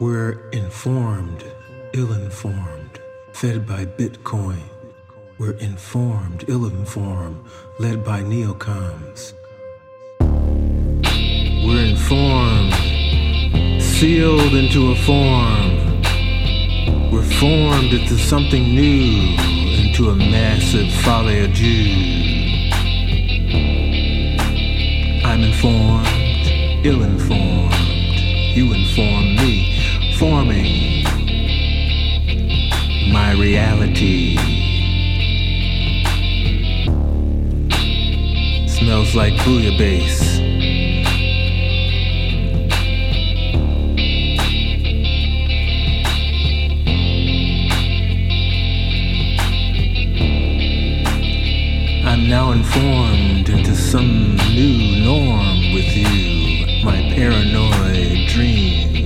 We're informed, ill informed, fed by Bitcoin. We're informed, ill informed, led by neocons. We're informed, sealed into a form. We're formed into something new, into a massive folie à deux. I'm informed, ill informed. You inform me forming my reality. Smells like bouillabaisse. I'm now informed into some new norm with you, my paranoid dreams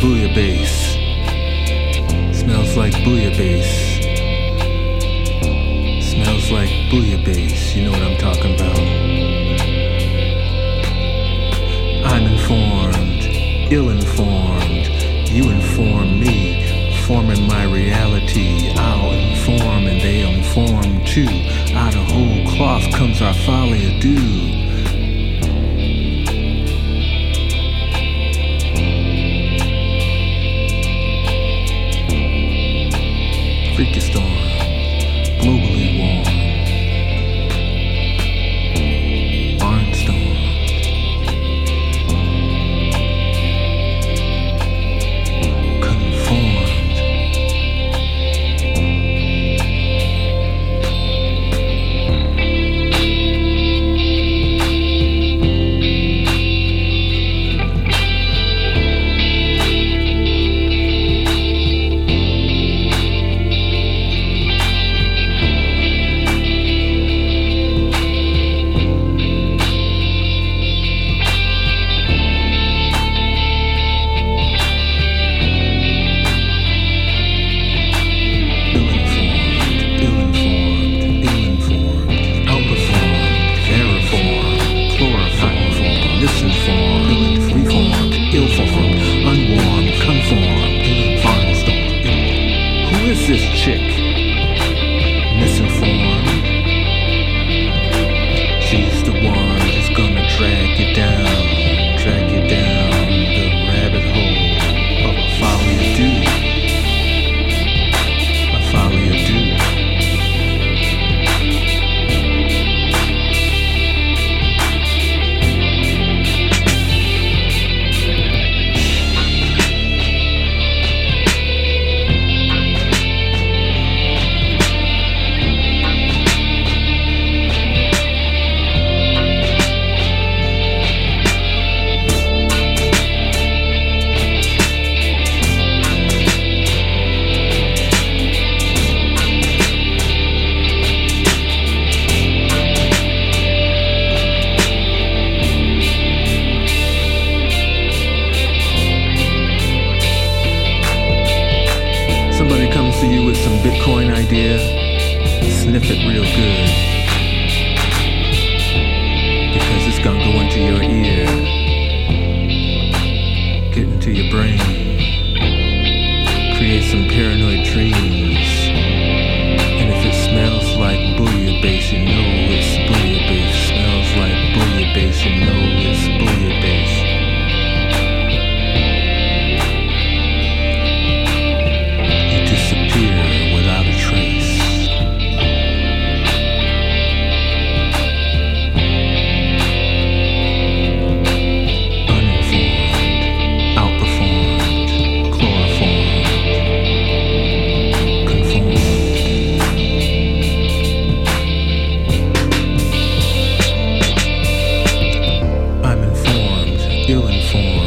bouillabaisse. Smells like bouillabaisse. Smells like bouillabaisse. You know what I'm talking about. I'm informed, ill-informed. You inform me, forming my reality. I'll inform and they inform too. Out of whole cloth comes our folie à deux. Idea, sniff it real good. form.